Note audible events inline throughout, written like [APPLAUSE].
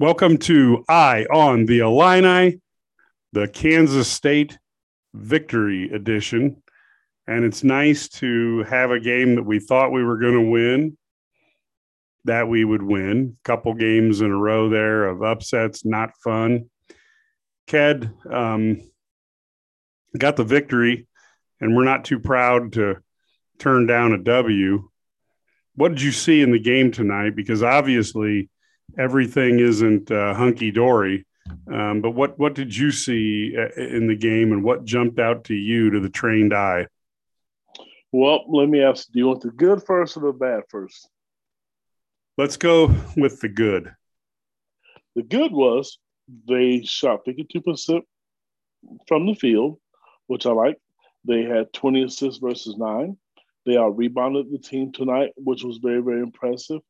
Welcome to Eye on the Illini, the Kansas State Victory Edition. And it's nice to have a game that we thought we were going to win, that we would win. A couple games in a row there of upsets, not fun. Ked um, got the victory, and we're not too proud to turn down a W. What did you see in the game tonight? Because obviously, everything isn't uh, hunky dory. Um, but what what did you see uh, in the game, and what jumped out to you to the trained eye? Well, let me ask: Do you want the good first or the bad first? Let's go with the good. The good was they shot fifty-two percent from the field, which I like. They had twenty assists versus nine. They out rebounded the team tonight, which was very very impressive.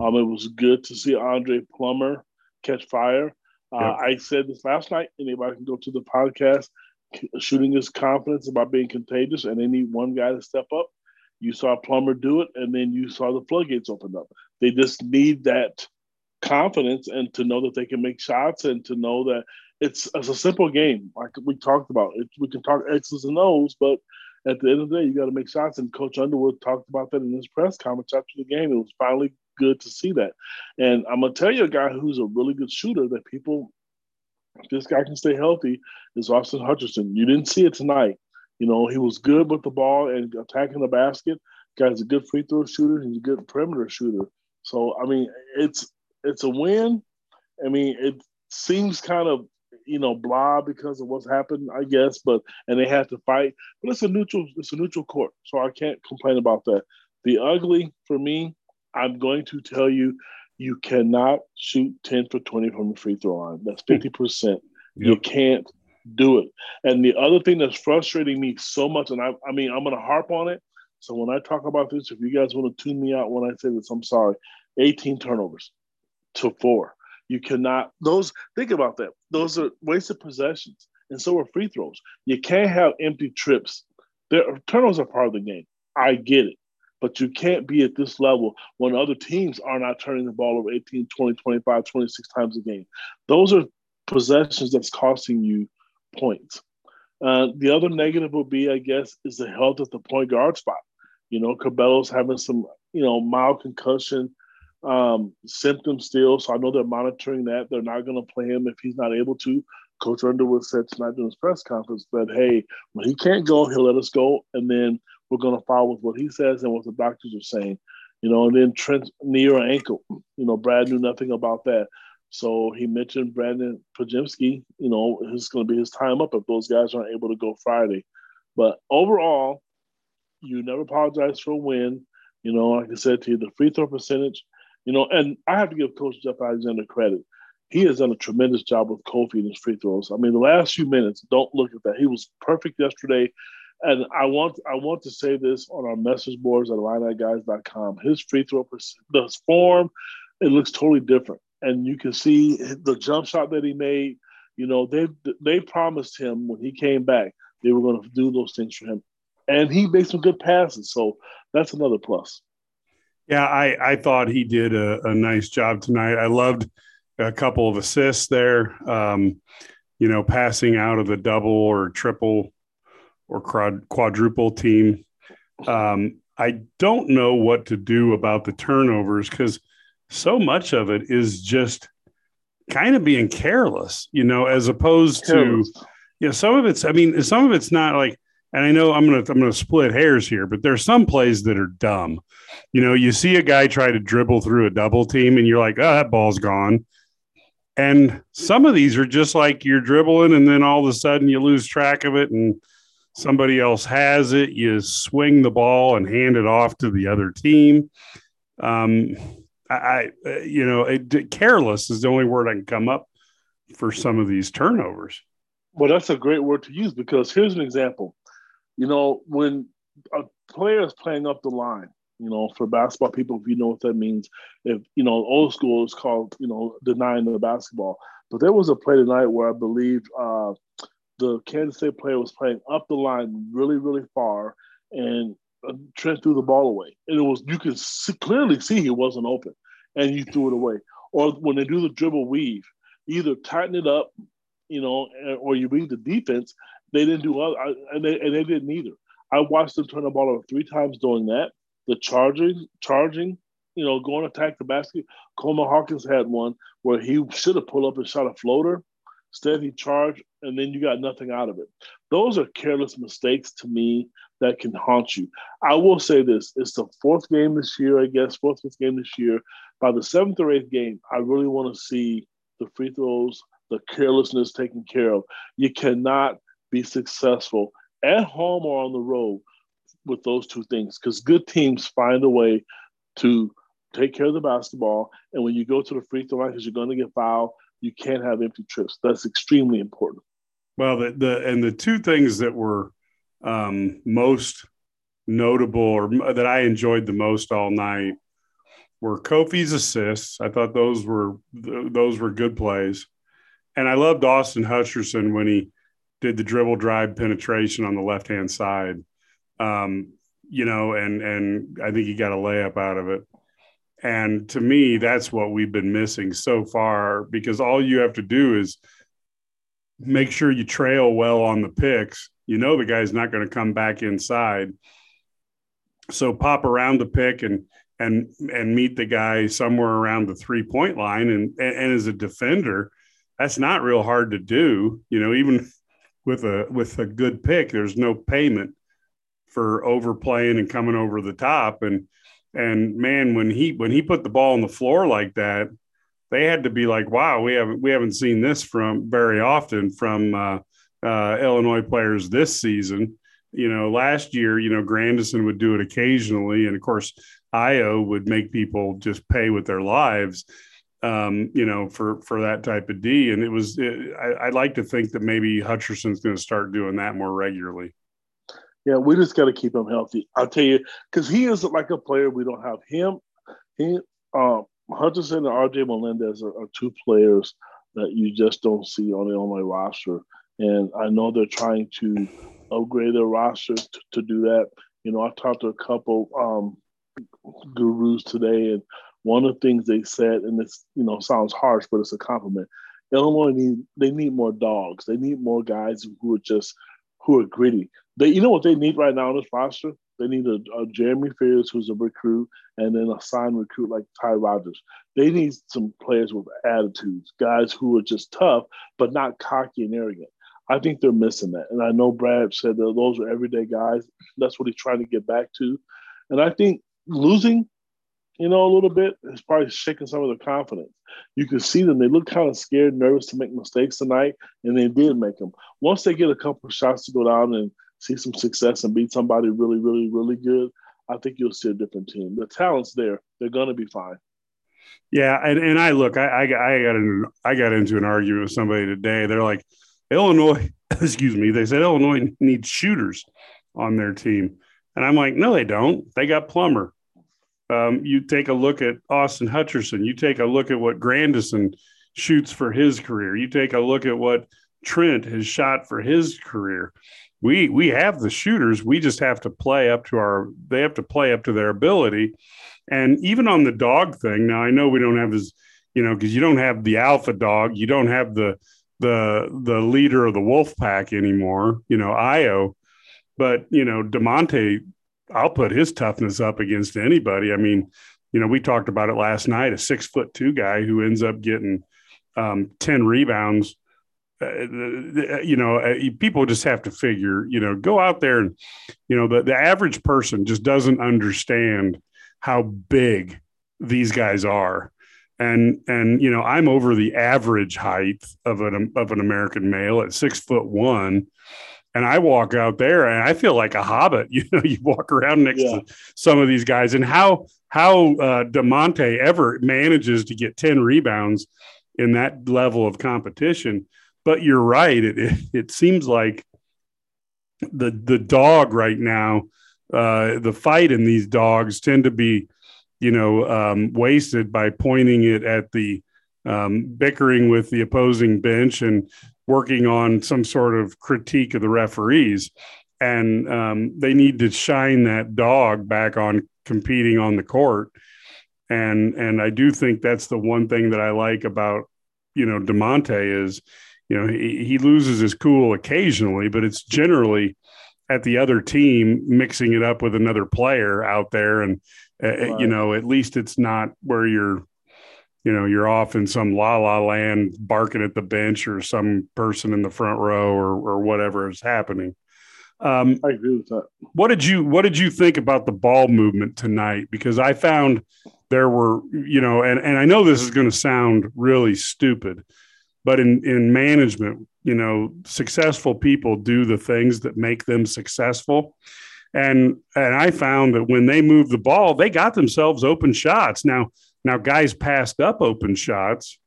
Um, it was good to see Andre Plummer catch fire. Uh. I said this last night. Anybody can go to the podcast. Shooting is confidence about being contagious, and they need one guy to step up. You saw Plummer do it, and then you saw the floodgates open up. They just need that confidence and to know that they can make shots and to know that it's, it's a simple game, like we talked about. It, we can talk X's and O's, but at the end of the day, you got to make shots. And Coach Underwood talked about that in his press conference after the game. It was finally good to see that. And I'm gonna tell you a guy who's a really good shooter that people, this guy can stay healthy, is Austin Hutcherson. You didn't see it tonight. You know, he was good with the ball and attacking the basket. Guy's a good free throw shooter. He's a good perimeter shooter. So I mean, it's it's a win. I mean, it seems kind of you know blah because of what's happened, I guess. But and they had to fight. But it's a neutral it's a neutral court, so I can't complain about that. The ugly for me I'm going to tell you, you cannot shoot 10 for 20 from the free throw line. That's 50%. Yep. You can't do it. And the other thing that's frustrating me so much, and I, I mean, I'm going to harp on it. So when I talk about this, if you guys want to tune me out when I say this, I'm sorry. 18 turnovers to four. You cannot, those, think about that. Those are wasted possessions. And so are free throws. You can't have empty trips. There, turnovers are part of the game. I get it but you can't be at this level when other teams are not turning the ball over 18, 20, 25, 26 times a game. Those are possessions that's costing you points. Uh, the other negative would be, I guess, is the health of the point guard spot. You know, Curbelo's having some, you know, mild concussion um, symptoms still. So I know they're monitoring that. They're not going to play him if he's not able to. Coach Underwood said tonight during his press conference that, hey, when he can't go, he'll let us go. And then we're going to follow with what he says and what the doctors are saying. You know, and then Trent knee or ankle. You know, Brad knew nothing about that. So he mentioned Brandon Podziemski. You know, it's going to be his time up if those guys aren't able to go Friday. But overall, you never apologize for a win. You know, like I said to you, the free throw percentage, you know, and I have to give Coach Jeff Alexander credit. He has done a tremendous job with Kofi and his free throws. I mean, the last few minutes, don't look at that. He was perfect yesterday and I want I want to say this on our message boards at IlliniGuys.com. His free throw, the form, it looks totally different, and you can see the jump shot that he made. You know, they they promised him when he came back they were going to do those things for him, and he made some good passes. So that's another plus. Yeah, I I thought he did a, a nice job tonight. I loved a couple of assists there. Um, you know, passing out of the double or triple or quadruple team. Um, I don't know what to do about the turnovers because so much of it is just kind of being careless, you know, as opposed to, you know, some of it's, I mean, some of it's not like, and I know I'm gonna I'm gonna split hairs here, but there's some plays that are dumb. You know, you see a guy try to dribble through a double team, and you're like, oh, that ball's gone. And some of these are just like you're dribbling, and then all of a sudden you lose track of it, and somebody else has it, you swing the ball and hand it off to the other team. Um, I, I you know, it, careless is the only word I can come up for some of these turnovers. Well, that's a great word to use because here's an example. You know, when a player is playing up the line, you know, for basketball people, if you know what that means, if you know, old school is called, you know, denying the basketball. But there was a play tonight where I believe uh, the Kansas State player was playing up the line really, really far, and uh, Trent threw the ball away. And it was you could see, clearly see he wasn't open, and you threw it away. or when they do the dribble weave, either tighten it up, you know, or you read the defense. They didn't do other, and they, and they didn't either. I watched them turn the ball over three times doing that. The charging, charging, you know, going to attack the basket. Coleman Hawkins had one where he should have pulled up and shot a floater. Instead, charge, and then you got nothing out of it. Those are careless mistakes to me that can haunt you. I will say this: it's the fourth game this year, I guess, fourth fifth game this year. By the seventh or eighth game, I really want to see the free throws, the carelessness taken care of. You cannot be successful at home or on the road with those two things because good teams find a way to take care of the basketball. And when you go to the free throw line, because you're going to get fouled, you can't have empty trips. That's extremely important. Well, the, the and the two things that were um, most notable or that I enjoyed the most all night were Kofi's assists. I thought those were those were good plays, and I loved Austin Hutcherson when he did the dribble drive penetration on the left hand side. Um, you know, and and I think he got a layup out of it. And to me, that's what we've been missing so far because all you have to do is make sure you trail well on the picks. You know the guy's not going to come back inside. So pop around the pick and and and meet the guy somewhere around the three point line. And, and and as a defender, that's not real hard to do. You know, even with a with a good pick, there's no payment for overplaying and coming over the top. And and man, when he when he put the ball on the floor like that, they had to be like, "Wow, we haven't we haven't seen this from very often from uh, uh, Illinois players this season." You know, last year, you know, Grandison would do it occasionally, and of course, Ayo would make people just pay with their lives. Um, you know, for for that type of D, and it was. It, I, I'd like to think that maybe Hutcherson's going to start doing that more regularly. Yeah, we just got to keep him healthy. I'll tell you, because he is like a player we don't have. Him, he, um, Hutcherson and RJ Melendez are, are, two players that you just don't see on the Illinois roster. And I know they're trying to upgrade their roster to, to do that. You know, I talked to a couple um, gurus today, and one of the things they said, and this, you know, sounds harsh, but it's a compliment. Illinois need they need more dogs. They need more guys who are just who are gritty. They, you know what they need right now in this roster? They need a, a Jeremy Fears who's a recruit, and then a signed recruit like Ty Rodgers. They need some players with attitudes, guys who are just tough but not cocky and arrogant. I think they're missing that, and I know Brad said that those are everyday guys. That's what he's trying to get back to, and I think losing you know, a little bit. It's probably shaking some of their confidence. You can see them; they look kind of scared, nervous to make mistakes tonight, and they did make them. Once they get a couple of shots to go down and see some success and beat somebody really, really, really good, I think you'll see a different team. The talent's there; they're going to be fine. Yeah, and, and I look, I, I, I got in, I got into an argument with somebody today. They're like, Illinois, [LAUGHS] excuse me, they said Illinois needs shooters on their team, and I'm like, no, they don't. They got Plummer. Um, you take a look at Austin Hutcherson. You take a look at what Grandison shoots for his career. You take a look at what Trent has shot for his career. We we have the shooters. We just have to play up to our. They have to play up to their ability. And even on the dog thing, now I know we don't have as you know because you don't have the alpha dog. You don't have the the the leader of the wolf pack anymore. You know, Ayo, But you know, Da'Monte I'll put his toughness up against anybody. I mean, you know, we talked about it last night. A six foot two guy who ends up getting um, ten rebounds. Uh, you know, uh, people just have to figure. You know, go out there and you know the the average person just doesn't understand how big these guys are. And and you know, I'm over the average height of an of an American male at six foot one and I walk out there and I feel like a hobbit. [LAUGHS] You know, you walk around next yeah. to some of these guys, and how how uh, Da'Monte ever manages to get ten rebounds in that level of competition. But you're right; it it, it seems like the the dog right now, uh, the fight in these dogs tend to be, you know, um, wasted by pointing it at the um, bickering with the opposing bench and working on some sort of critique of the referees. And um, they need to shine that dog back on competing on the court. and and I do think that's the one thing that I like about you know Da'Monte is you know he, he loses his cool occasionally, but it's generally at the other team mixing it up with another player out there and uh, right. you know at least it's not where you're you know you're off in some la la land barking at the bench or some person in the front row or or whatever is happening um, I agree with that. What did you What did you think about the ball movement tonight? Because I found there were, you know, and and I know this is going to sound really stupid, but in in management, you know, successful people do the things that make them successful. And and I found that when they moved the ball, they got themselves open shots. Now now guys passed up open shots,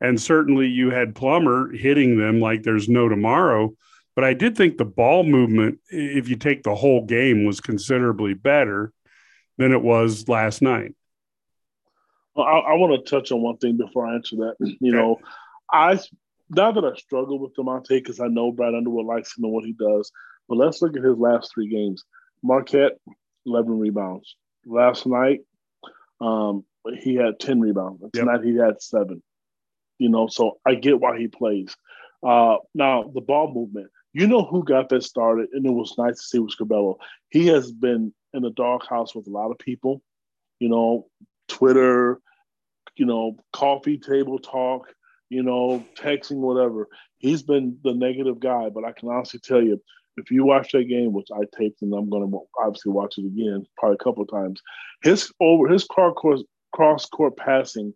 and certainly you had Plummer hitting them like there's no tomorrow but I did think the ball movement, if you take the whole game, was considerably better than it was last night. Well, I, I want to touch on one thing before I answer that. You know, I now that I struggle with Da'Monte because I know Brad Underwood likes him and what he does, but let's look at his last three games. Marquette, 11 rebounds. Last night, um, he had 10 rebounds. Tonight, he had seven. You know, so I get why he plays. Uh, now, the ball movement. You know who got that started, and it was nice to see was Curbelo. He has been in the doghouse with a lot of people, you know, Twitter, you know, coffee table talk, you know, texting, whatever. He's been the negative guy, but I can honestly tell you, if you watch that game, which I taped and I'm going to obviously watch it again, probably a couple of times, his over his car course, cross court passing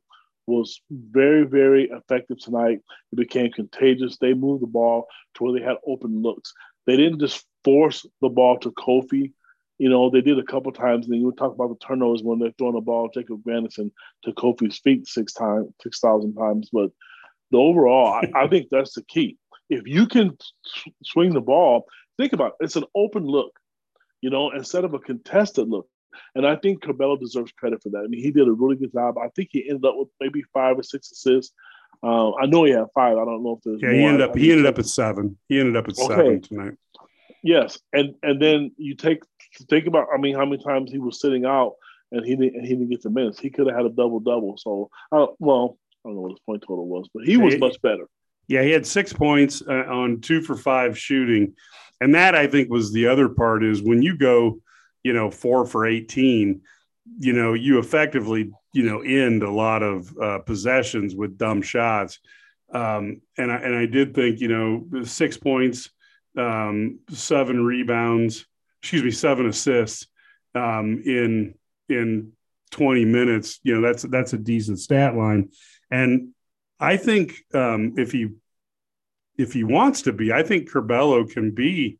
was very, very effective tonight. It became contagious. They moved the ball to where they had open looks. They didn't just force the ball to Kofi. You know, they did a couple times. And then you talk about the turnovers when they're throwing the ball, Jacob Grandison to Kofi's feet six times, six thousand times. But the overall, I, I, think that's the key. If you can swing the ball, think about it. It's an open look, you know, instead of a contested look. And I think Curbelo deserves credit for that. I mean, he did a really good job. I think he ended up with maybe five or six assists. Uh, I know he had five. I don't know if there's yeah. More. He ended up he ended up at seven. He ended up at okay. seven tonight. Yes, and and then you take think about. I mean, how many times he was sitting out and he didn't and he didn't get the minutes. He could have had a double double. So, uh, well, I don't know what his point total was, but he was much better. Yeah, he had six points uh, on two for five shooting, and that I think was the other part is when you go you know, four for 18, you know, you effectively, you know, end a lot of uh, possessions with dumb shots. Um, and I, and I did think, you know, six points, um, seven rebounds, excuse me, seven assists um, in, in 20 minutes, you know, that's, that's a decent stat line. And I think um, if he, if he wants to be, I think Curbelo can be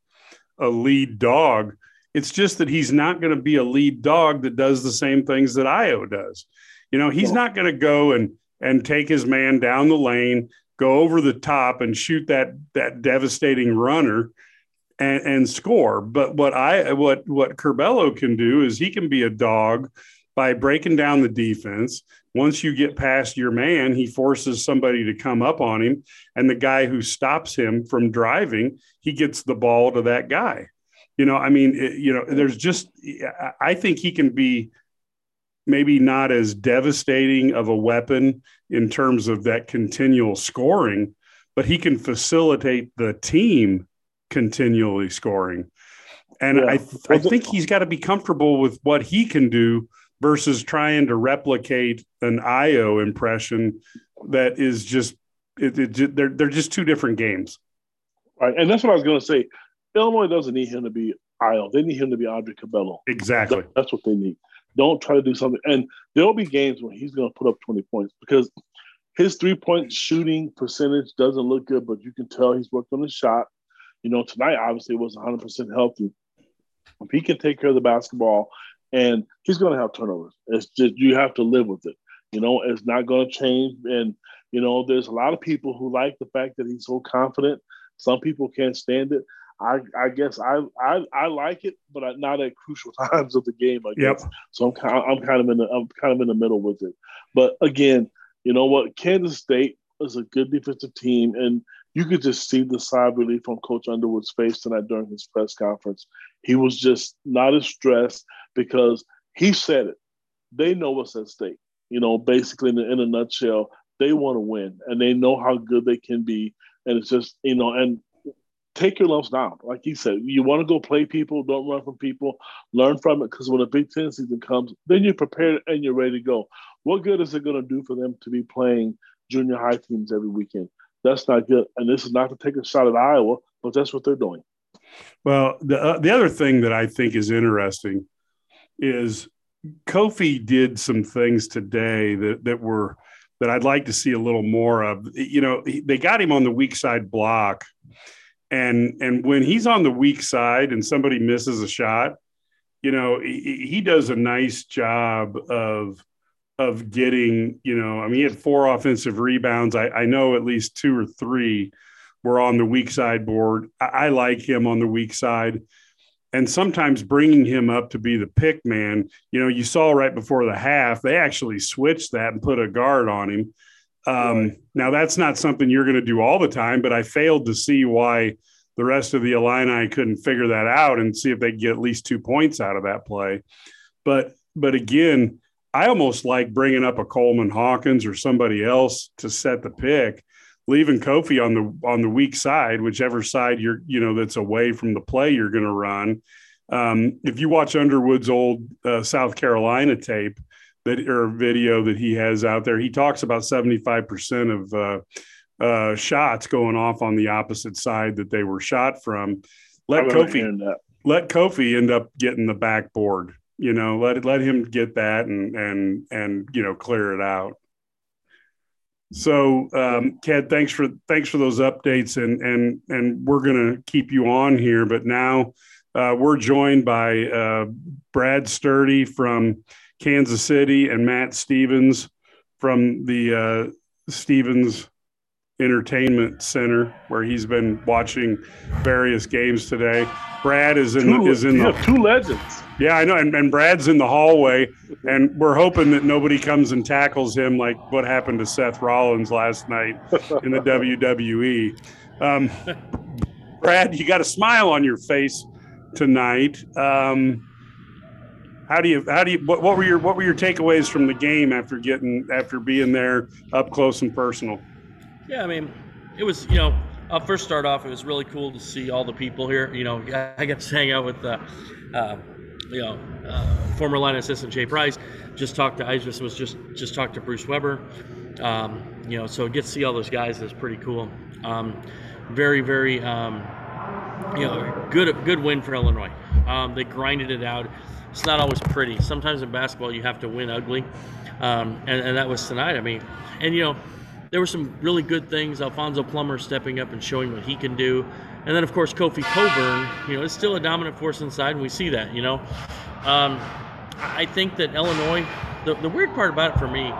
a lead dog it's just that he's not going to be a lead dog that does the same things that Ayo does. You know, he's not going to go and and take his man down the lane, go over the top and shoot that that devastating runner and, and score. But what I what what Curbelo can do is he can be a dog by breaking down the defense. Once you get past your man, he forces somebody to come up on him, and the guy who stops him from driving, he gets the ball to that guy. You know, I mean, it, you know, there's just, I think he can be maybe not as devastating of a weapon in terms of that continual scoring, but he can facilitate the team continually scoring. And yeah. I, I think he's got to be comfortable with what he can do versus trying to replicate an Ayo impression that is just, it, it, they're, they're just two different games. Right. And that's what I was going to say. Illinois doesn't need him to be Ayo. They need him to be Andre Curbelo. Exactly. That's what they need. Don't try to do something. And there'll be games when he's going to put up 20 points because his three point shooting percentage doesn't look good, but you can tell he's worked on his shot. You know, tonight obviously was 100% healthy. If he can take care of the basketball, and he's going to have turnovers, it's just you have to live with it. You know, it's not going to change. And, you know, there's a lot of people who like the fact that he's so confident. Some people can't stand it. I, I guess I, I I like it, but not at crucial [LAUGHS] times of the game. I guess. Yep. So I'm kind I'm kind of in the I'm kind of in the middle with it. But again, you know what? Kansas State is a good defensive team, and you could just see the sigh of relief on Coach Underwood's face tonight during his press conference. He was just not as stressed because he said it. They know what's at stake. You know, basically in, in a nutshell, they want to win and they know how good they can be. And it's just, you know, and take your lumps down. Like he said, you want to go play people, don't run from people, learn from it. Because when a Big Ten season comes, then you're prepared and you're ready to go. What good is it going to do for them to be playing junior high teams every weekend? That's not good. And this is not to take a shot at Iowa, but that's what they're doing. Well, the uh, the other thing that I think is interesting is Kofi did some things today that that were that I'd like to see a little more of. You know, they got him on the weak side block, and and when he's on the weak side and somebody misses a shot, you know, he, he does a nice job of of getting. You know, I mean, he had four offensive rebounds. I, I know at least two or three were on the weak side board. I, I like him on the weak side and sometimes bringing him up to be the pick man. You know, you saw right before the half, they actually switched that and put a guard on him. Um, right. Now, that's not something you're going to do all the time, but I failed to see why the rest of the Illini couldn't figure that out and see if they get at least two points out of that play. But, but again, I almost like bringing up a Coleman Hawkins or somebody else to set the pick leaving Kofi on the on the weak side, whichever side you're you know that's away from the play you're going to run. Um, if you watch Underwood's old uh, South Carolina tape that or video that he has out there, he talks about 75 percent of uh, uh, shots going off on the opposite side that they were shot from. Let Kofi let Kofi end up getting the backboard. You know, let let him get that and and and you know clear it out. So, um, Ked, thanks for thanks for those updates, and and and we're going to keep you on here. But now uh, we're joined by uh, Brad Sturdy from Kansas City and Matt Stevens from the uh, Stevens Entertainment Center, where he's been watching various games today. Brad is in two, the, is in the two legends. Yeah, I know. And, and Brad's in the hallway, and we're hoping that nobody comes and tackles him like what happened to Seth Rollins last night in the WWE. Um, Brad, you got a smile on your face tonight. Um, how do you how do you what, what were your what were your takeaways from the game after getting after being there up close and personal? Yeah, I mean, it was you know I'll first start off. It was really cool to see all the people here. You know, I got to hang out with uh, uh, you know, uh, former line assistant Jay Price. Just talked to I just was just just talked to Bruce Weber. Um, you know, so get to see all those guys is pretty cool. Um, very very um, you know good good win for Illinois. Um, they grinded it out. It's not always pretty. Sometimes in basketball you have to win ugly, um, and, and that was tonight. I mean, and you know there were some really good things. Alfonso Plummer stepping up and showing what he can do. And then, of course, Kofi Cockburn, you know, is still a dominant force inside, and we see that, you know. Um, I think that Illinois, the, the weird part about it for me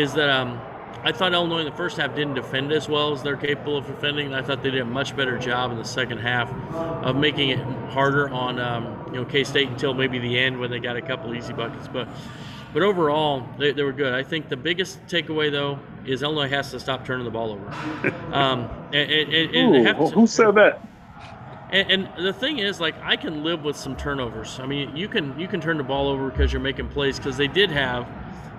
is that um, I thought Illinois in the first half didn't defend as well as they're capable of defending. I thought they did a much better job in the second half of making it harder on um, you know K State until maybe the end when they got a couple easy buckets. But but overall, they, they were good. I think the biggest takeaway though is Illinois has to stop turning the ball over. [LAUGHS] Um, and, and, and Ooh, to, who said that? And, and, the thing is, like, I can live with some turnovers. I mean, you can you can turn the ball over because you're making plays because they did have,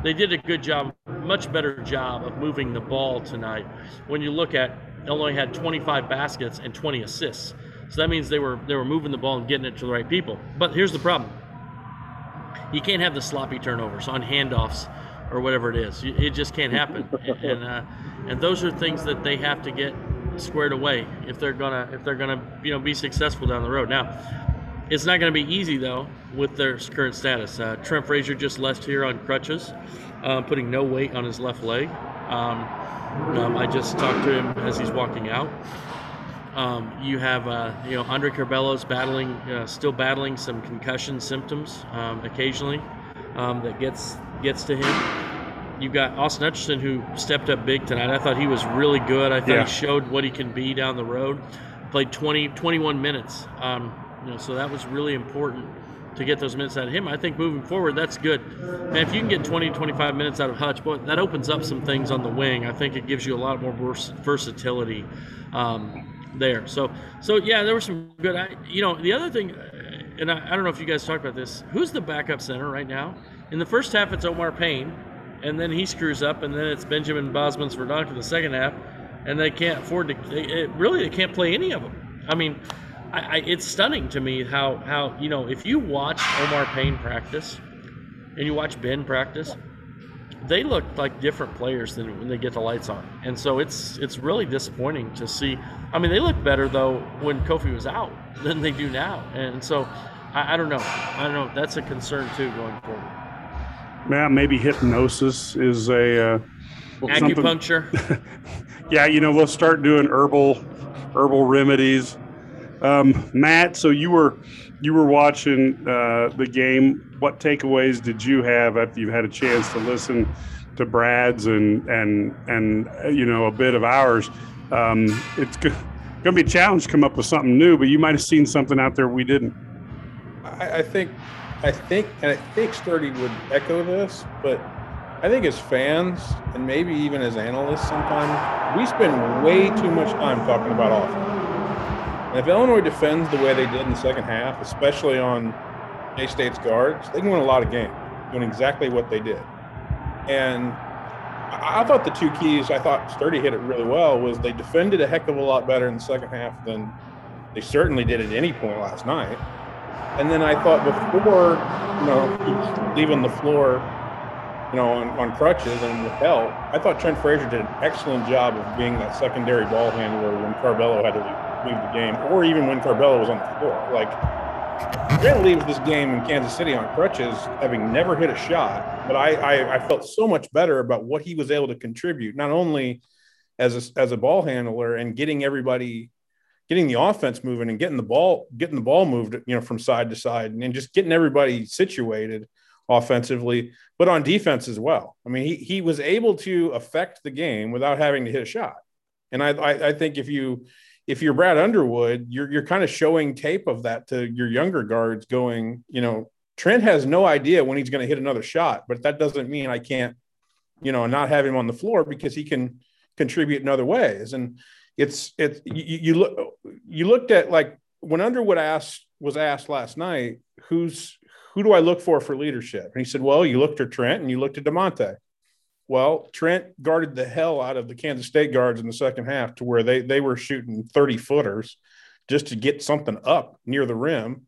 they did a good job, much better job of moving the ball tonight. When you look at Illinois had 25 baskets and 20 assists, so that means they were they were moving the ball and getting it to the right people. But here's the problem: you can't have the sloppy turnovers on handoffs or whatever it is. It just can't happen, [LAUGHS] and uh, and those are things that they have to get squared away if they're gonna if they're gonna you know be successful down the road. Now, it's not going to be easy though with their current status. Uh, Trent Frazier just left here on crutches, uh, putting no weight on his left leg. Um, um, I just talked to him as he's walking out. Um, you have uh, you know Andre Curbelo's battling, uh, still battling some concussion symptoms um, occasionally um, that gets gets to him. You've got Austin Hutcherson who stepped up big tonight. I thought he was really good. I thought yeah. he showed what he can be down the road. Played 20, 21 minutes. Um, you know, so that was really important to get those minutes out of him. I think moving forward, that's good. And if you can get 20, 25 minutes out of Hutch, boy, that opens up some things on the wing. I think it gives you a lot more versatility um, there. So, so yeah, there were some good. I, you know, the other thing, and I, I don't know if you guys talked about this. Who's the backup center right now? In the first half, it's Omar Payne. and then he screws up, and then it's Benjamin Bosmans-Verdonk in the second half, and they can't afford to. It, really, they can't play any of them. I mean, I, I, it's stunning to me how how you know if you watch Omar Payne practice, and you watch Ben practice, they look like different players than when they get the lights on, and so it's it's really disappointing to see. I mean, they look better though when Kofi was out [LAUGHS] than they do now, and so I, I don't know. I don't know. That's a concern too going forward. Yeah, maybe hypnosis is a uh, acupuncture. [LAUGHS] yeah, you know, we'll start doing herbal herbal remedies. Um, Matt, so you were you were watching uh, the game. What takeaways did you have after you had a chance to listen to Brad's and and and uh, you know a bit of ours? Um, it's going to be a challenge to come up with something new, but you might have seen something out there we didn't. I, I think, I think, and I think Sturdy would echo this, but I think as fans and maybe even as analysts, sometimes we spend way too much time talking about offense. And if Illinois defends the way they did in the second half, especially on K State's guards, they can win a lot of games doing exactly what they did. And I thought the two keys, I thought Sturdy hit it really well, was they defended a heck of a lot better in the second half than they certainly did at any point last night. And then I thought before, you know, leaving the floor, you know, on, on crutches and with help, I thought Trent Frazier did an excellent job of being that secondary ball handler when Curbelo had to leave the game, or even when Curbelo was on the floor. Like, Trent leaves this game in Kansas City on crutches, having never hit a shot. But I, I, I felt so much better about what he was able to contribute, not only as a, as a ball handler and getting everybody getting the offense moving and getting the ball getting the ball moved you know from side to side and just getting everybody situated offensively but on defense as well i mean he, he was able to affect the game without having to hit a shot and i i, I think if you if you're brad underwood you're, you're kind of showing tape of that to your younger guards going you know trent has no idea when he's going to hit another shot but that doesn't mean i can't you know not have him on the floor because he can contribute in other ways and it's it's you, you look you looked at like when Underwood asked was asked last night, who's who do I look for for leadership? And he said, well, you looked at Trent and you looked at Da'Monte. Well, Trent guarded the hell out of the Kansas State guards in the second half to where they they were shooting 30 footers just to get something up near the rim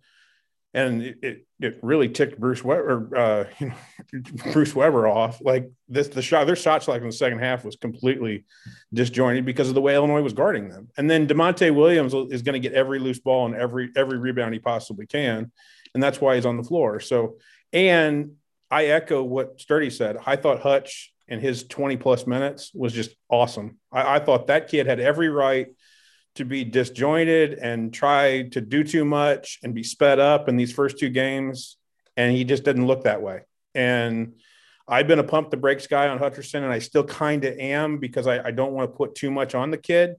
and it, it, it really ticked Bruce Weber, uh, [LAUGHS] [LAUGHS] Bruce Weber off. Like this, the shot, their shots like in the second half was completely disjointed because of the way Illinois was guarding them. And then Da'Monte Williams is going to get every loose ball and every every rebound he possibly can, and that's why he's on the floor. So, and I echo what Sturdy said. I thought Hutch in his 20 plus minutes was just awesome. I, I thought that kid had every right to be disjointed and try to do too much and be sped up in these first two games. And he just didn't look that way. And I've been a pump the brakes guy on Hutcherson, and I still kind of am because I, I don't want to put too much on the kid.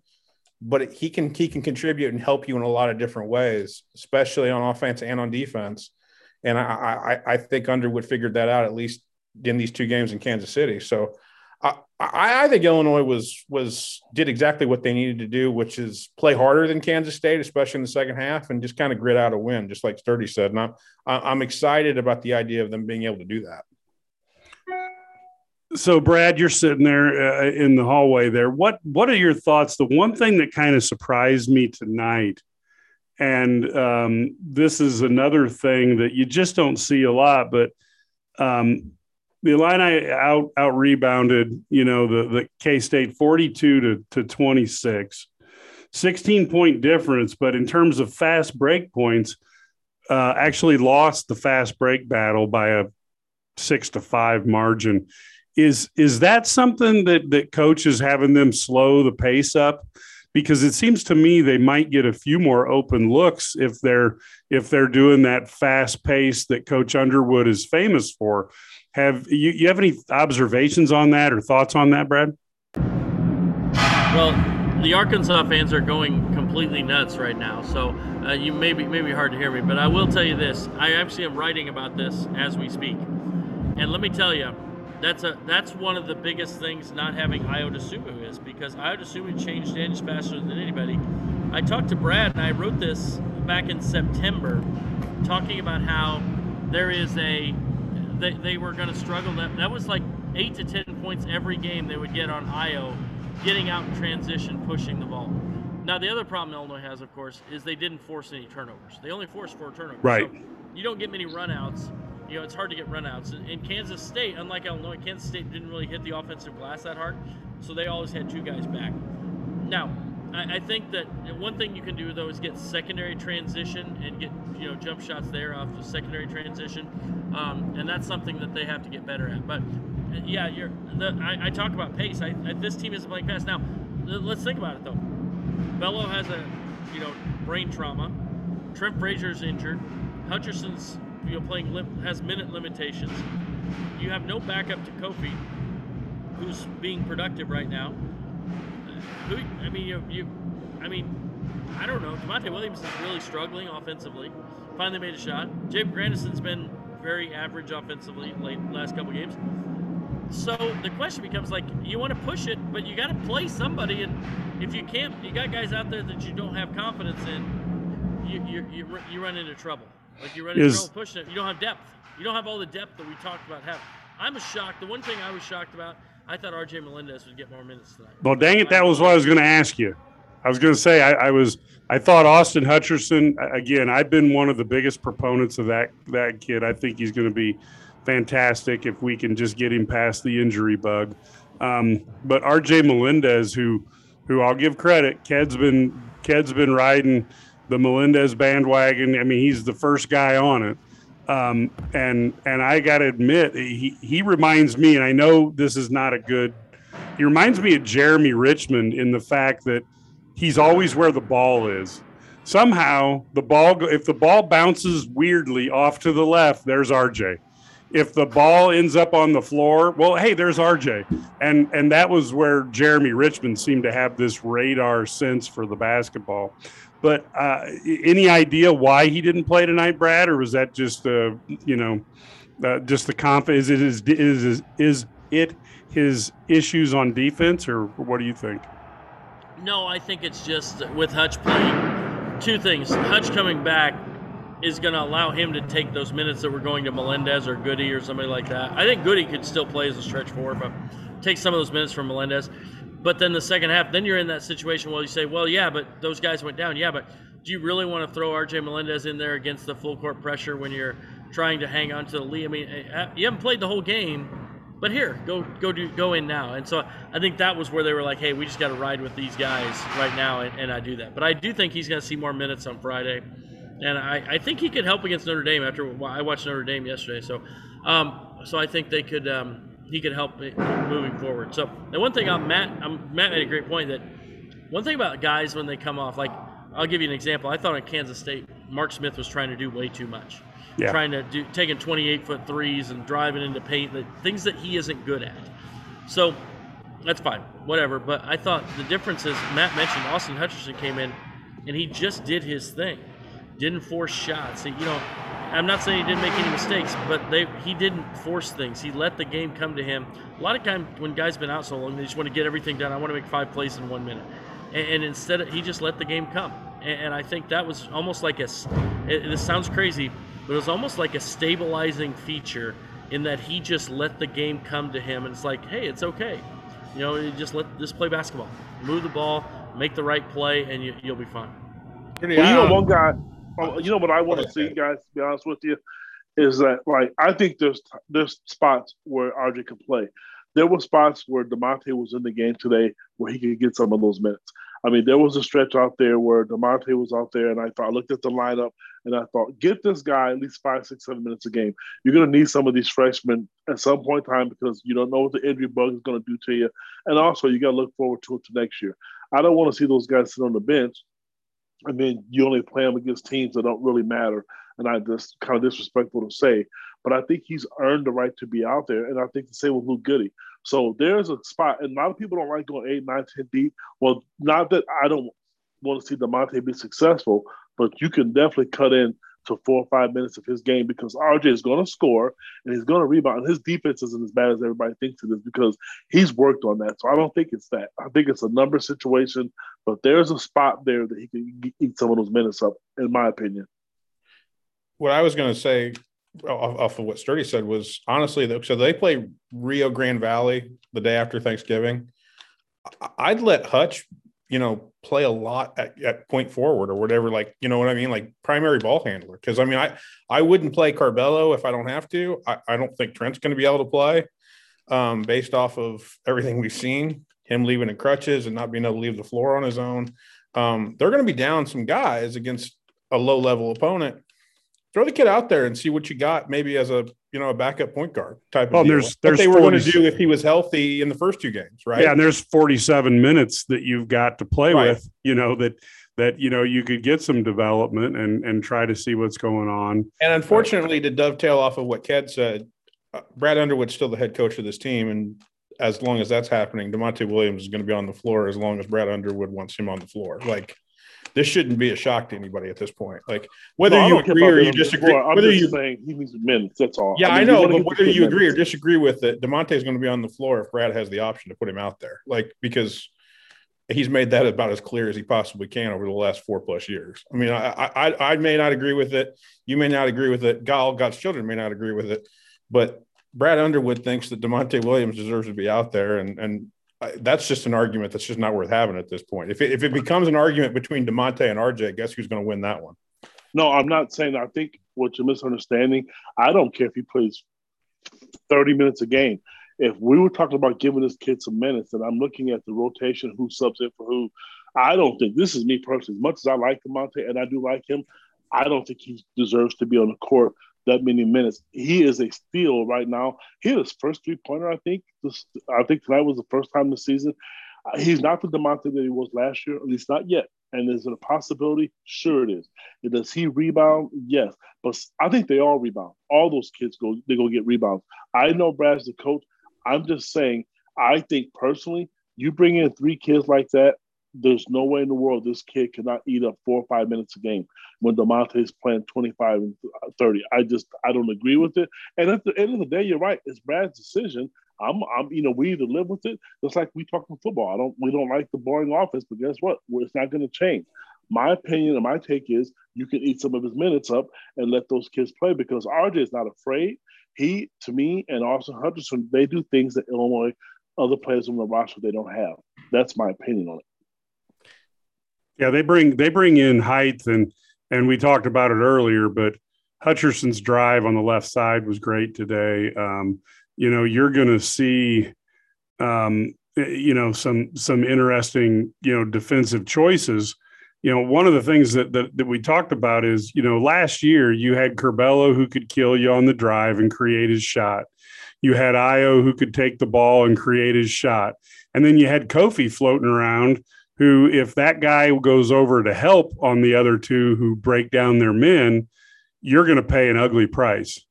But he can he can contribute and help you in a lot of different ways, especially on offense and on defense. And I, I, I think Underwood figured that out at least in these two games in Kansas City. So I, I think Illinois was was did exactly what they needed to do, which is play harder than Kansas State, especially in the second half, and just kind of grit out a win, just like Sturdy said. And I'm I'm excited about the idea of them being able to do that. So, Brad, you're sitting there uh, in the hallway there. What what are your thoughts? The one thing that kind of surprised me tonight, and um, this is another thing that you just don't see a lot, but um, the Illini out out rebounded, you know, the the K State 42 to, to 26. 16 point difference, but in terms of fast break points, uh, actually lost the fast break battle by a six to five margin. Is is that something that that coach is having them slow the pace up? Because it seems to me they might get a few more open looks if they're if they're doing that fast pace that Coach Underwood is famous for. Have you, you have any observations on that or thoughts on that, Brad? Well, the Arkansas fans are going completely nuts right now. So uh, you may be, may be hard to hear me, but I will tell you this: I actually am writing about this as we speak, and let me tell you, that's a that's one of the biggest things not having Ayo Dosunmu is because Ayo Dosunmu changed ends faster than anybody. I talked to Brad and I wrote this back in September, talking about how there is a they, they were going to struggle. That that was like eight to 10 points every game they would get on Ayo, getting out in transition, pushing the ball. Now, the other problem Illinois has, of course, is they didn't force any turnovers. They only forced four turnovers. Right. So you don't get many runouts. You know, it's hard to get runouts. In Kansas State, unlike Illinois, Kansas State didn't really hit the offensive glass that hard, so they always had two guys back. Now, I, I think that one thing you can do though is get secondary transition and get you know jump shots there off the secondary transition, um, and that's something that they have to get better at. But yeah, you're the, I, I talk about pace. I, I, this team is playing fast. Now, let's think about it though. Bello has a you know brain trauma. Trent Frazier's injured. Hutcherson's you know playing lim- has minute limitations. You have no backup to Kofi, who's being productive right now. Who I mean you, you I mean I don't know. Da'Monte Williams is really struggling offensively. Finally made a shot. Jacob Grandison's been very average offensively late last couple games. So the question becomes like, you want to push it, but you got to play somebody, and if you can't, you got guys out there that you don't have confidence in, you you, you, you run into trouble. Like you run into Is, pushing it. You don't have depth. You don't have all the depth that we talked about having. I'm a shocked. The one thing I was shocked about, I thought RJ Melendez would get more minutes tonight. Well, dang it, that was what I was going to ask you. I was going to say I, I, was I thought Austin Hutcherson again. I've been one of the biggest proponents of that that kid. I think he's going to be fantastic if we can just get him past the injury bug. Um, but RJ Melendez, who who I'll give credit, Ked's been Ked's been riding the Melendez bandwagon. I mean, he's the first guy on it. Um, and and I got to admit, he he reminds me, and I know this is not a good. He reminds me of Jeremy Richmond in the fact that he's always where the ball is. Somehow, the ball if the ball bounces weirdly off to the left, there's RJ. If the ball ends up on the floor, well, hey, there's RJ. And and that was where Jeremy Richmond seemed to have this radar sense for the basketball. But uh, any idea why he didn't play tonight, Brad, or was that just uh, you know uh, just the confidence? Is it is, is is it his issues on defense, or what do you think? No, I think it's just with Hutch playing two things. Hutch coming back is going to allow him to take those minutes that were going to Melendez or Goody or somebody like that. I think Goody could still play as a stretch four, but take some of those minutes from Melendez. But then the second half, then you're in that situation where you say, well, yeah, but those guys went down. Yeah, but do you really want to throw RJ Melendez in there against the full court pressure when you're trying to hang on to the lead? I mean, eh, eh, you haven't played the whole game, but here, go go do go in now. And so I think that was where they were like, hey, we just got to ride with these guys right now, and, and I do that. But I do think he's going to see more minutes on Friday, and I, I think he could help against Notre Dame. After I watched Notre Dame yesterday, so um, so I think they could. Um, he could help moving forward. So the one thing, I'm, Matt, I'm, Matt made a great point that one thing about guys when they come off, like I'll give you an example. I thought in Kansas State, Mark Smith was trying to do way too much, yeah. trying to do taking 28 foot threes and driving into paint, the things that he isn't good at. So that's fine, whatever. But I thought the difference is Matt mentioned Austin Hutcherson came in and he just did his thing, didn't force shots. He, you know, I'm not saying he didn't make any mistakes, but they he didn't force things. He let the game come to him. A lot of times when guys been out so long, they just want to get everything done. I want to make five plays in one minute, and, and instead of, he just let the game come. And, and I think that was almost like a. It, this sounds crazy, but it was almost like a stabilizing feature in that he just let the game come to him, and it's like, hey, it's okay. You know, you just let just play basketball, move the ball, make the right play, and you, will be fine. Well, you know, one guy Oh, you know what I want to see, guys. To be honest with you, is that like I think there's there's spots where RJ can play. There were spots where Da'Monte was in the game today where he could get some of those minutes. I mean, there was a stretch out there where Da'Monte was out there, and I thought I looked at the lineup and I thought, get this guy at least five, six, seven minutes a game. You're going to need some of these freshmen at some point in time because you don't know what the injury bug is going to do to you, and also you got to look forward to it to next year. I don't want to see those guys sit on the bench and then you only play him against teams that don't really matter. And I just kind of disrespectful to say, but I think he's earned the right to be out there. And I think the same with Luke Goody. So there's a spot, and a lot of people don't like going eight, nine, ten deep. Well, not that I don't want to see Da'Monte be successful, but you can definitely cut in to four or five minutes of his game because RJ is going to score and he's going to rebound. His defense isn't as bad as everybody thinks it is because he's worked on that. So I don't think it's that. I think it's a number situation, but there's a spot there that he can eat some of those minutes up, in my opinion. What I was going to say off, of what Sturdy said was honestly, so they play Rio Grande Valley the day after Thanksgiving. I'd let Hutch, you know, play a lot at, at point forward or whatever, like, you know what I mean? Like primary ball handler. Cause I mean, I, I wouldn't play Curbelo if I don't have to. I, I don't think Trent's going to be able to play um, based off of everything we've seen, him leaving in crutches and not being able to leave the floor on his own. Um, they're going to be down some guys against a low level opponent throw the kid out there and see what you got, maybe as a you know a backup point guard type of. Well, deal. there's there's what they were going to do if he was healthy in the first two games, right? Yeah, and there's 47 minutes that you've got to play right. with. You know that that you know you could get some development and and try to see what's going on. And unfortunately, uh, to dovetail off of what Ked said, uh, Brad Underwood's still the head coach of this team, and as long as that's happening, Da'Monte Williams is going to be on the floor as long as Brad Underwood wants him on the floor. Like this shouldn't be a shock to anybody at this point. Like whether no, you agree or you disagree, I'm whether you saying he needs minutes. That's all. Yeah, I, mean, I know, but whether you agree minutes. or disagree with it, Da'Monte is going to be on the floor if Brad has the option to put him out there. Like because he's made that about as clear as he possibly can over the last four plus years. I mean, I I, I may not agree with it. You may not agree with it. Gal, God's children may not agree with it, but Brad Underwood thinks that Da'Monte Williams deserves to be out there, and and that's just an argument that's just not worth having at this point. If it, if it becomes an argument between Da'Monte and RJ, guess who's going to win that one? No, I'm not saying. I think what you're misunderstanding. I don't care if he plays 30 minutes a game. If we were talking about giving this kid some minutes, and I'm looking at the rotation, who subs in for who, I don't think this is me personally. As much as I like Da'Monte and I do like him, I don't think he deserves to be on the court that many minutes. He is a steal right now. He his first three pointer, I think. I think tonight was the first time this season. Uh, he's not the Da'Monte that he was last year, at least not yet. And is it a possibility? Sure, it is. Does he rebound? Yes, but I think they all rebound. All those kids go, they go get rebounds. I know Brad's the coach. I'm just saying. I think personally, you bring in three kids like that, there's no way in the world this kid cannot eat up four or five minutes a game when Da'Monte is playing 25 and 30. I just I don't agree with it. And at the end of the day, you're right. It's Brad's decision. I'm I'm you know we either live with it. Just like we talk about football. I don't we don't like the boring offense, but guess what? It's not going to change. My opinion and my take is you can eat some of his minutes up and let those kids play because RJ is not afraid. He, to me, and Austin Hutcherson, they do things that Illinois other players on the roster they don't have. That's my opinion on it. Yeah, they bring they bring in height and and we talked about it earlier, but Hutcherson's drive on the left side was great today. Um, you know, you're going to see, um, you know, some some interesting, you know, defensive choices. You know, one of the things that, that that we talked about is, you know, last year you had Curbelo who could kill you on the drive and create his shot. You had Ayo who could take the ball and create his shot, and then you had Kofi floating around who, if that guy goes over to help on the other two who break down their men, you're going to pay an ugly price.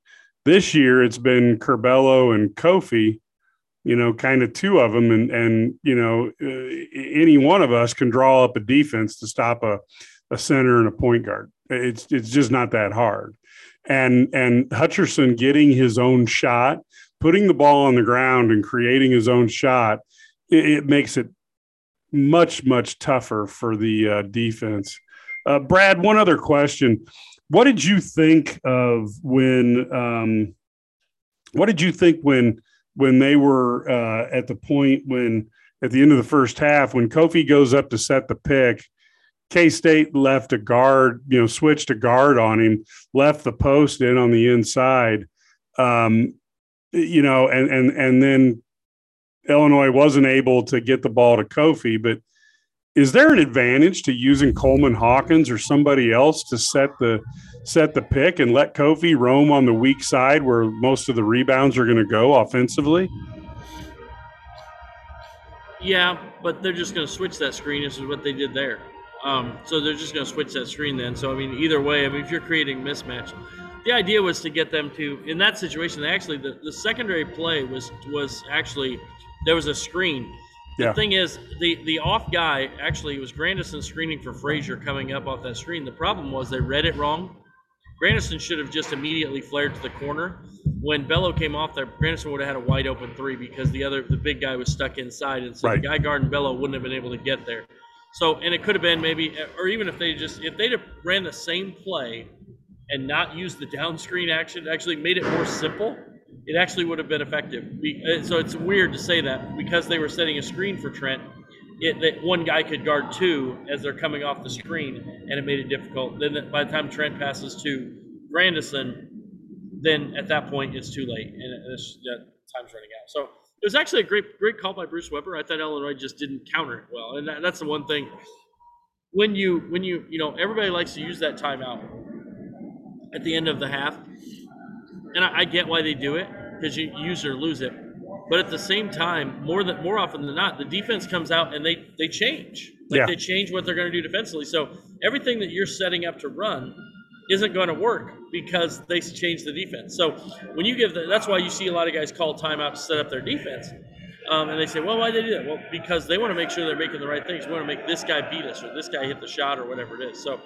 This year, it's been Curbelo and Kofi, you know, kind of two of them, and and you know, uh, any one of us can draw up a defense to stop a a center and a point guard. It's it's just not that hard. And and Hutcherson getting his own shot, putting the ball on the ground and creating his own shot, it, it makes it much much tougher for the uh, defense. Uh, Brad, one other question: What did you think of when? Um, what did you think when when they were uh, at the point when at the end of the first half when Kofi goes up to set the pick? K State left a guard, you know, switched a guard on him, left the post in on the inside, um, you know, and and and then Illinois wasn't able to get the ball to Kofi, but is there an advantage to using Coleman Hawkins or somebody else to set the set the pick and let Kofi roam on the weak side where most of the rebounds are going to go offensively? Yeah, but they're just going to switch that screen. This is what they did there. Um, so they're just going to switch that screen then. So I mean, either way, I mean, if you're creating mismatch, the idea was to get them to in that situation. They actually the, the secondary play was was actually there was a screen. The yeah. thing is, the the off guy actually was Grandison screening for Frazier coming up off that screen. The problem was they read it wrong. Grandison should have just immediately flared to the corner. When Bello came off there, Grandison would have had a wide open three because the other the big guy was stuck inside, and so right. the guy guarding Bello wouldn't have been able to get there. So, and it could have been maybe, or even if they just if they'd have ran the same play and not use the down screen action, actually made it more simple, it actually would have been effective. Uh, so it's weird to say that because they were setting a screen for Trent, it, that one guy could guard two as they're coming off the screen, and it made it difficult. Then by the time Trent passes to Grandison, then at that point it's too late, and it's, that time's running out. So it was actually a great great call by Bruce Weber. I thought Illinois just didn't counter it well, and that, that's the one thing. When you when you you know everybody likes to use that timeout at the end of the half, and I, I get why they do it because you use or lose it. But at the same time, more than more often than not, the defense comes out and they they change. Like Yeah. they change what they're going to do defensively. So everything that you're setting up to run isn't going to work because they change the defense. So when you give the, that's why you see a lot of guys call timeout to set up their defense. Um, and they say, well, why they do that? Well, because they want to make sure they're making the right things. We want to make this guy beat us or this guy hit the shot or whatever it is. So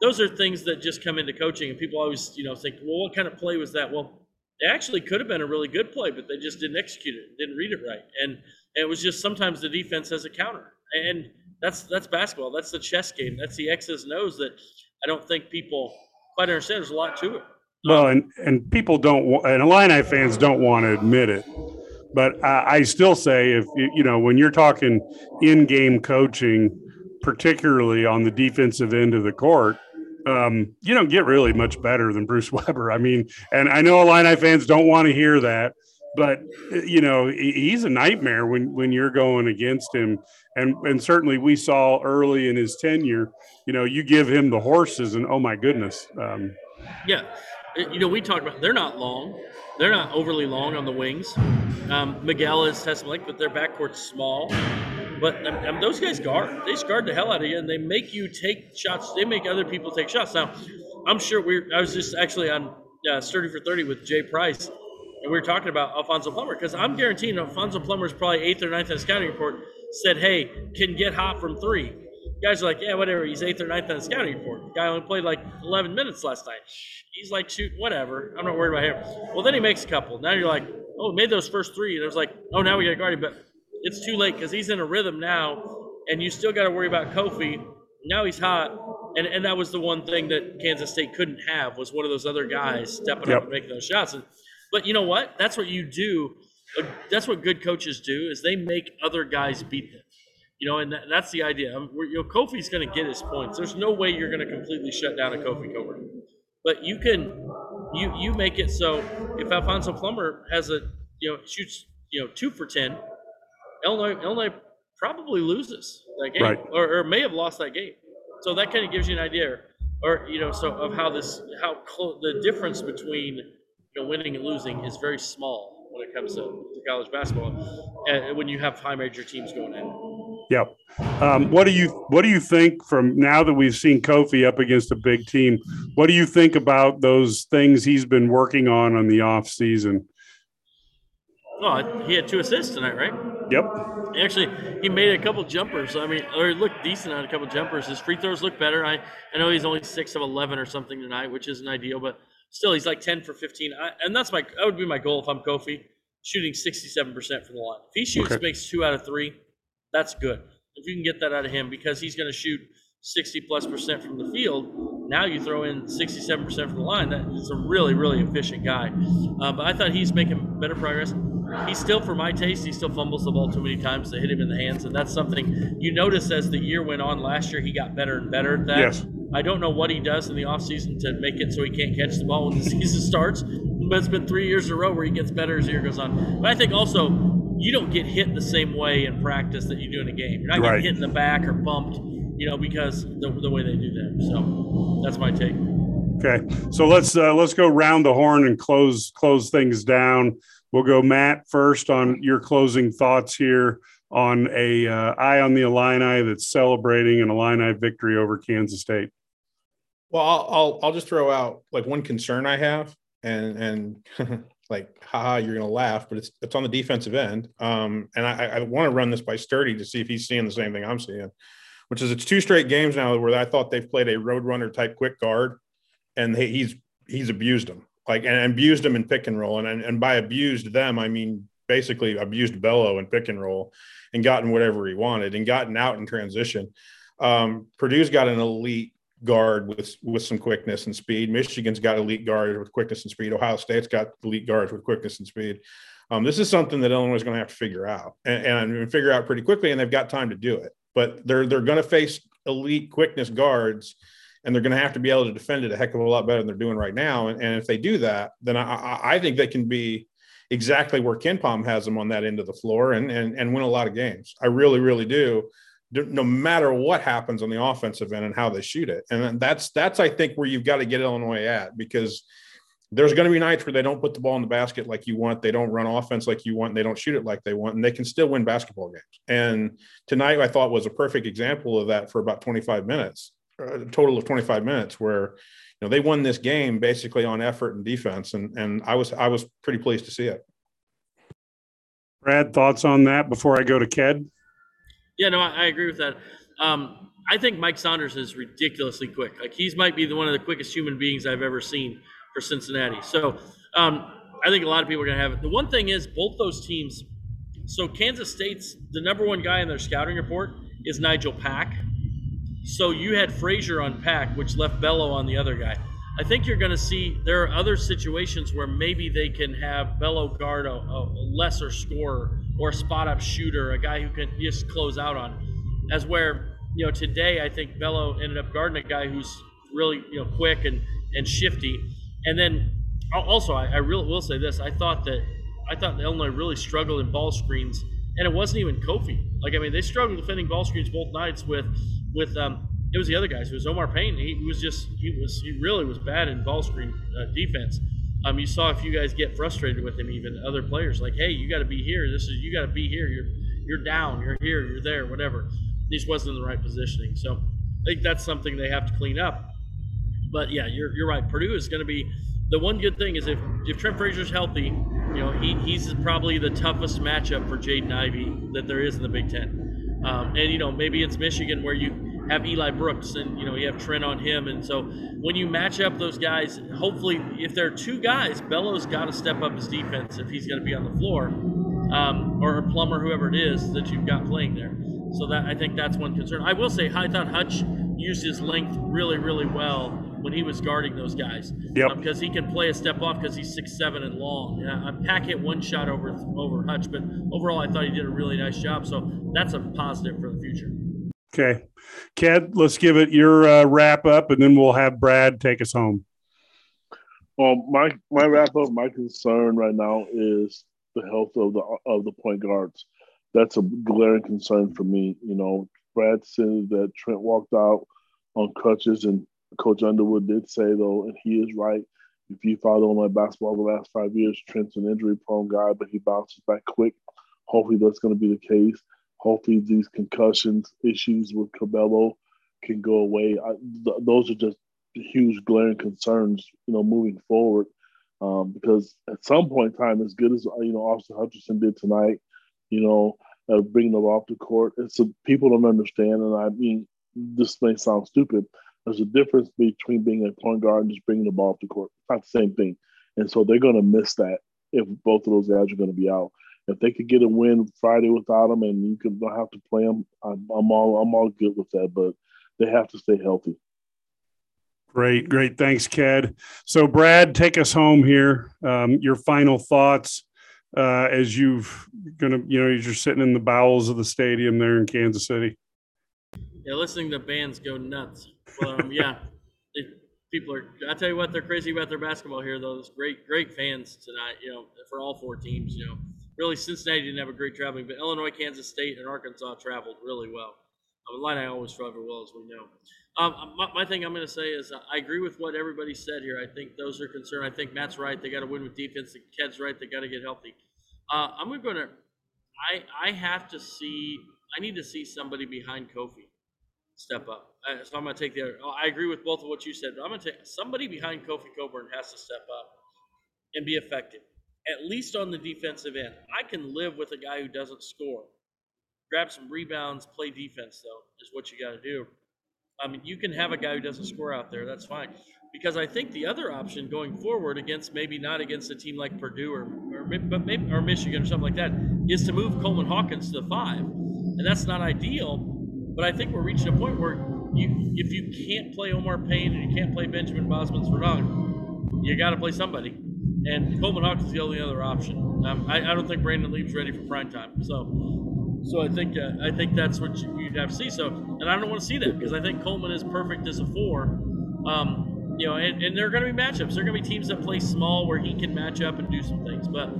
those are things that just come into coaching, and people always, you know, think, well, what kind of play was that? Well, it actually could have been a really good play, but they just didn't execute it, didn't read it right, and, it was just sometimes the defense has a counter, and that's that's basketball. That's the chess game. That's the X's and O's that I don't think people quite understand. There's a lot to it. Well, and and people don't, and Illini fans don't want to admit it, but I, I still say if you know when you're talking in-game coaching, particularly on the defensive end of the court, um, you don't get really much better than Bruce [LAUGHS] Weber. I mean, and I know Illini fans don't want to hear that, but you know he's a nightmare when when you're going against him, and and certainly we saw early in his tenure, you know, you give him the horses, and oh my goodness. Um, Yeah, Uh, you know, we talked about they're not long, they're not overly long on the wings. Um, Miguel is Lake, but their backcourt's small. But um, um, those guys guard. They guard the hell out of you, and they make you take shots. They make other people take shots. Now, I'm sure we. I was just actually on uh, Sturdy for Thirty with Jay Price, and we were talking about Alfonso Plummer because I'm guaranteeing Alfonso Plummer is probably eighth or ninth on the scouting report. Said, "Hey, can get hot from three. Guys are like, "Yeah, whatever." He's eighth or ninth on the scouting report. Guy only played like 11 minutes last night. He's like, "Shoot, whatever. I'm not worried about him." Well, then he makes a couple. Now you're like, "Oh, made those first three. and it was like, "Oh, now we got to guard him." But it's too late because he's in a rhythm now, and you still got to worry about Kofi. Now he's hot, and and that was the one thing that Kansas State couldn't have was one of those other guys stepping Yep. up and making those shots. And, but you know what? That's what you do. Uh, That's what good coaches do is they make other guys beat them. You know, and that, that's the idea. Um, we're- You know, Kofi's going to get his points. There's no way you're going to completely shut down a Kofi Cockburn, but you can, you you make it so if Alfonso Plummer has a you know shoots you know two for ten, Illinois Illinois probably loses that game, Right. or, or may have lost that game. So that kind of gives you an idea, or you know, so of how this how close the difference between you know winning and losing is very small when it comes to, to college basketball, and when you have high major teams going in. Yep. Um, what do you what do you think from now that we've seen Kofi up against a big team? What do you think about those things he's been working on on the off season? Oh, he had two assists tonight, right? Yep. Actually, he made a couple jumpers. I mean, or looked decent on a couple jumpers. His free throws look better. I, I know he's only six of eleven or something tonight, which isn't ideal, but still, he's like ten for fifteen. I, and that's my that would be my goal if I'm Kofi, shooting sixty-seven percent from the line. If he shoots, Okay. makes two out of three, that's good. If you can get that out of him, because he's going to shoot sixty plus percent from the field. Now you throw in sixty-seven percent from the line. That is a really, really efficient guy. Uh, but I thought he's making better progress. He still, for my taste, he still fumbles the ball too many times to hit him in the hands, and that's something you notice as the year went on. Last year, he got better and better at that. Yes. I don't know what he does in the offseason to make it so he can't catch the ball when the [LAUGHS] season starts, but it's been three years in a row where he gets better as the year goes on. But I think also you don't get hit the same way in practice that you do in a game. You're not Right. getting hit in the back or bumped, you know, because the, the way they do that. So that's my take. Okay. So let's uh, let's go round the horn and close close things down. We'll go Matt first on your closing thoughts here on a uh, eye on the Illini that's celebrating an Illini victory over Kansas State. Well, I'll, I'll I'll just throw out like one concern I have, and and [LAUGHS] like, haha, you're gonna laugh, but it's it's on the defensive end. Um, and I, I want to run this by Sturdy to see if he's seeing the same thing I'm seeing, which is it's two straight games now where I thought they've played a roadrunner type quick guard, and they, he's he's abused them like and abused them in pick and roll, and and, by abused them I mean basically abused Bello in pick and roll, and gotten whatever he wanted, and gotten out in transition. Um, Purdue's got an elite guard with with some quickness and speed. Michigan's got elite guards with quickness and speed. Ohio State's got elite guards with quickness and speed. Um, this is something that Illinois is going to have to figure out and, and, figure out pretty quickly, and they've got time to do it. But they're they're going to face elite quickness guards, and they're going to have to be able to defend it a heck of a lot better than they're doing right now. And, and if they do that, then I, I think they can be exactly where KenPom has them on that end of the floor and and and win a lot of games. I really, really do. No matter what happens on the offensive end and how they shoot it, and that's that's I think where you've got to get Illinois at because there's going to be nights where they don't put the ball in the basket like you want, they don't run offense like you want, they don't shoot it like they want, and they can still win basketball games. And tonight I thought was a perfect example of that for about 25 minutes, a total of 25 minutes, where you know they won this game basically on effort and defense, and and I was I was pretty pleased to see it. Brad, thoughts on that before I go to Ked? Yeah, no, I, I agree with that. Um, I think Mike Saunders is ridiculously quick. Like he's might be the, one of the quickest human beings I've ever seen for Cincinnati. So um, I think a lot of people are going to have it. The one thing is, both those teams. So Kansas State's the number one guy in their scouting report is Nigel Pack. So you had Frazier on Pack, which left Bello on the other guy. I think you're going to see there are other situations where maybe they can have Bello guard a, a lesser scorer or a spot up shooter, a guy who can just close out on. As where you know today, I think Bello ended up guarding a guy who's really you know quick and and shifty. And then also, I, I really will say this: I thought that I thought Illinois really struggled in ball screens, and it wasn't even Kofi. Like I mean, they struggled defending ball screens both nights with with um, it was the other guys. It was Omar Payne. He was just he was he really was bad in ball screen uh, defense. Um, you saw a few guys get frustrated with him, even other players like, "Hey, you got to be here. This is you got to be here. You're you're down. You're here. You're there. Whatever." He just wasn't in the right positioning. So I think that's something they have to clean up. But yeah, you're you're right. Purdue is going to be the one good thing is if if Trent Frazier's healthy, you know he, he's probably the toughest matchup for Jaden Ivey that there is in the Big Ten. Um, and you know maybe it's Michigan where you have Eli Brooks and you know you have Trent on him, and so when you match up those guys, hopefully if there are two guys, Bello's got to step up his defense if he's going to be on the floor, um, or Plummer, whoever it is that you've got playing there. So that I think that's one concern. I will say I thought Hutch used his length really really well when he was guarding those guys. Yep. Because um, he can play a step off because he's six seven and long. Yeah, Pack hit one shot over over Hutch, but overall I thought he did a really nice job. So that's a positive for the future. Okay. Ked, let's give it your uh, wrap up and then we'll have Brad take us home. Well, my my wrap up, my concern right now is the health of the of the point guards. That's a glaring concern for me. You know, Brad said that Trent walked out on crutches, and Coach Underwood did say though, and he is right. If you follow my basketball the last five years, Trent's an injury prone guy, but he bounces back quick. Hopefully, that's going to be the case. Hopefully, these concussions issues with Curbelo can go away. I, th- those are just huge glaring concerns, you know, moving forward. Um, because at some point in time, as good as you know, Austin Hutcherson did tonight, you know, uh, bringing them off the court, it's people don't understand. And I mean, this may sound stupid. There's a difference between being a point guard and just bringing the ball off the court. It's not the same thing. And so they're going to miss that if both of those guys are going to be out if they could get a win Friday without them, and you can don't have to play them, I'm, I'm all I'm all good with that. But they have to stay healthy. Great, great. Thanks, Ked. So, Brad, take us home here. Um, your final thoughts uh, as you've gonna, you know, as you're sitting in the bowels of the stadium there in Kansas City. Yeah, listening to bands go nuts. Um, yeah, people are. I tell you what, they're crazy about their basketball here. Though, there's great, great fans tonight. You know, for all four teams. You know, really Cincinnati didn't have a great traveling, but Illinois, Kansas State, and Arkansas traveled really well. Um, Illini always travel well, as we know. Um, my, my, thing I'm going to say is uh, I agree with what everybody said here. I think those are concerned. I think Matt's right. They got to win with defense. The Ked's right. They got to get healthy. Uh, I'm going to. I I have to see. I need to see somebody behind Kofi step up. Uh, so I'm going to take the. Other, I agree with both of what you said. but I'm going to take somebody behind Kofi Cockburn has to step up and be effective at least on the defensive end. I can live with a guy who doesn't score. Grab some rebounds, play defense, though, is what you got to do. I mean, you can have a guy who doesn't score out there. That's fine. Because I think the other option going forward against maybe not against a team like Purdue or, or but maybe or Michigan or something like that is to move Coleman Hawkins to the five, and that's not ideal. But I think we're reaching a point where you if you can't play Omar Payne and you can't play Benjamin Bosmans-Verdonk, you got to play somebody. And Coleman Hawks is the only other option. Um, I, I, don't think Brandon Lieb's ready for prime time. So, so I think uh, I think that's what you, would have to see. So, and I don't want to see that because I think Coleman is perfect as a four. Um, you know, and, and there are going to be matchups. There are going to be teams that play small where he can match up and do some things. But,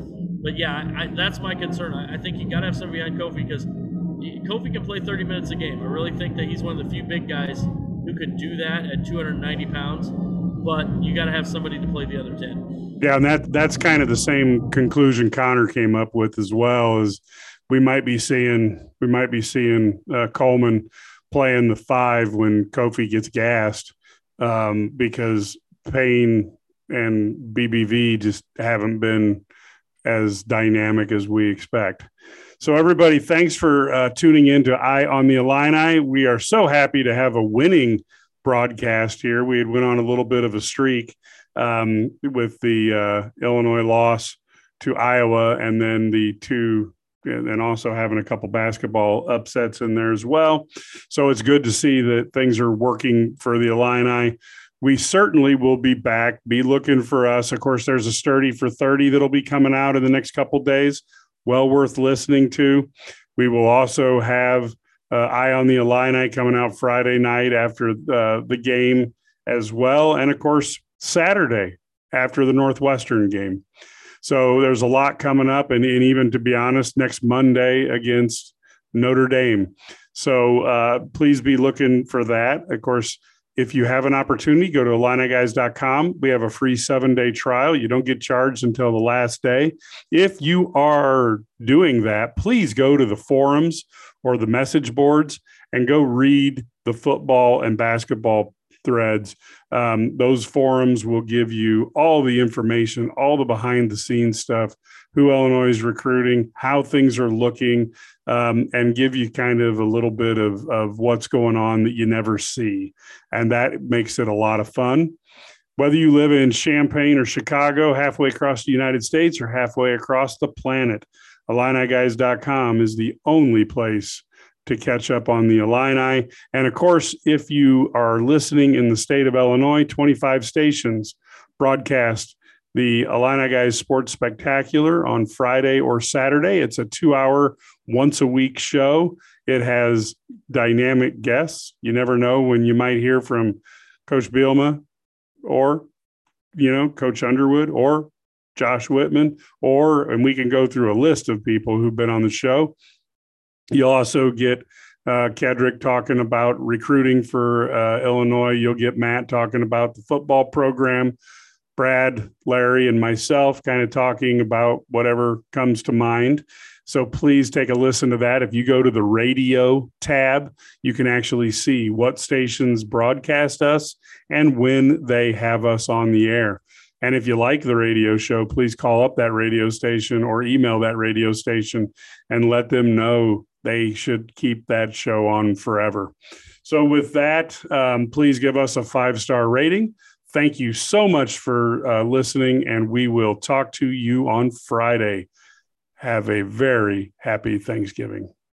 but yeah, I, that's my concern. I, I think you got to have somebody behind Kofi because Kofi can play 30 minutes a game. I really think that he's one of the few big guys who could do that at 290 pounds. But you got to have somebody to play the other 10. Yeah, and that that's kind of the same conclusion Connor came up with as well. Is we might be seeing we might be seeing uh, Coleman playing the five when Kofi gets gassed um, because Payne and BBV just haven't been as dynamic as we expect. So, everybody, thanks for uh, tuning in to Eye on the Illini. We are so happy to have a winning broadcast here. We had went on a little bit of a streak um, with the uh, Illinois loss to Iowa, and then the two, and also having a couple basketball upsets in there as well. So it's good to see that things are working for the Illini. We certainly will be back. Be looking for us. Of course, there's a sturdy for 30 that'll be coming out in the next couple days well worth listening to. We will also have uh, Eye on the Illini coming out Friday night after uh, the game as well. And of course, Saturday after the Northwestern game. So there's a lot coming up. And, and even to be honest, next Monday against Notre Dame. So uh, please be looking for that. Of course, if you have an opportunity, go to IlliniGuys.com. We have a free seven day trial. You don't get charged until the last day. If you are doing that, please go to the forums or the message boards and go read the football and basketball threads. Um, those forums will give you all the information, all the behind the scenes stuff, who Illinois is recruiting, how things are looking, um, and give you kind of a little bit of, of what's going on that you never see. And that makes it a lot of fun. Whether you live in Champaign or Chicago, halfway across the United States or halfway across the planet, IlliniGuys.com is the only place to catch up on the Illini. And of course, if you are listening in the state of Illinois, 25 stations broadcast the Illini Guys Sports Spectacular on Friday or Saturday. It's a two hour, once a week show. It has dynamic guests. You never know when you might hear from Coach Bielema or, you know, Coach Underwood or Josh Whitman, or, and we can go through a list of people who've been on the show. You'll also get uh, Kedrick talking about recruiting for uh, Illinois. You'll get Matt talking about the football program. Brad, Larry, and myself kind of talking about whatever comes to mind. So please take a listen to that. If you go to the radio tab, you can actually see what stations broadcast us and when they have us on the air. And if you like the radio show, please call up that radio station or email that radio station and let them know they should keep that show on forever. So, with that, um, please give us a five star rating. Thank you so much for uh, listening, and we will talk to you on Friday. Have a very happy Thanksgiving.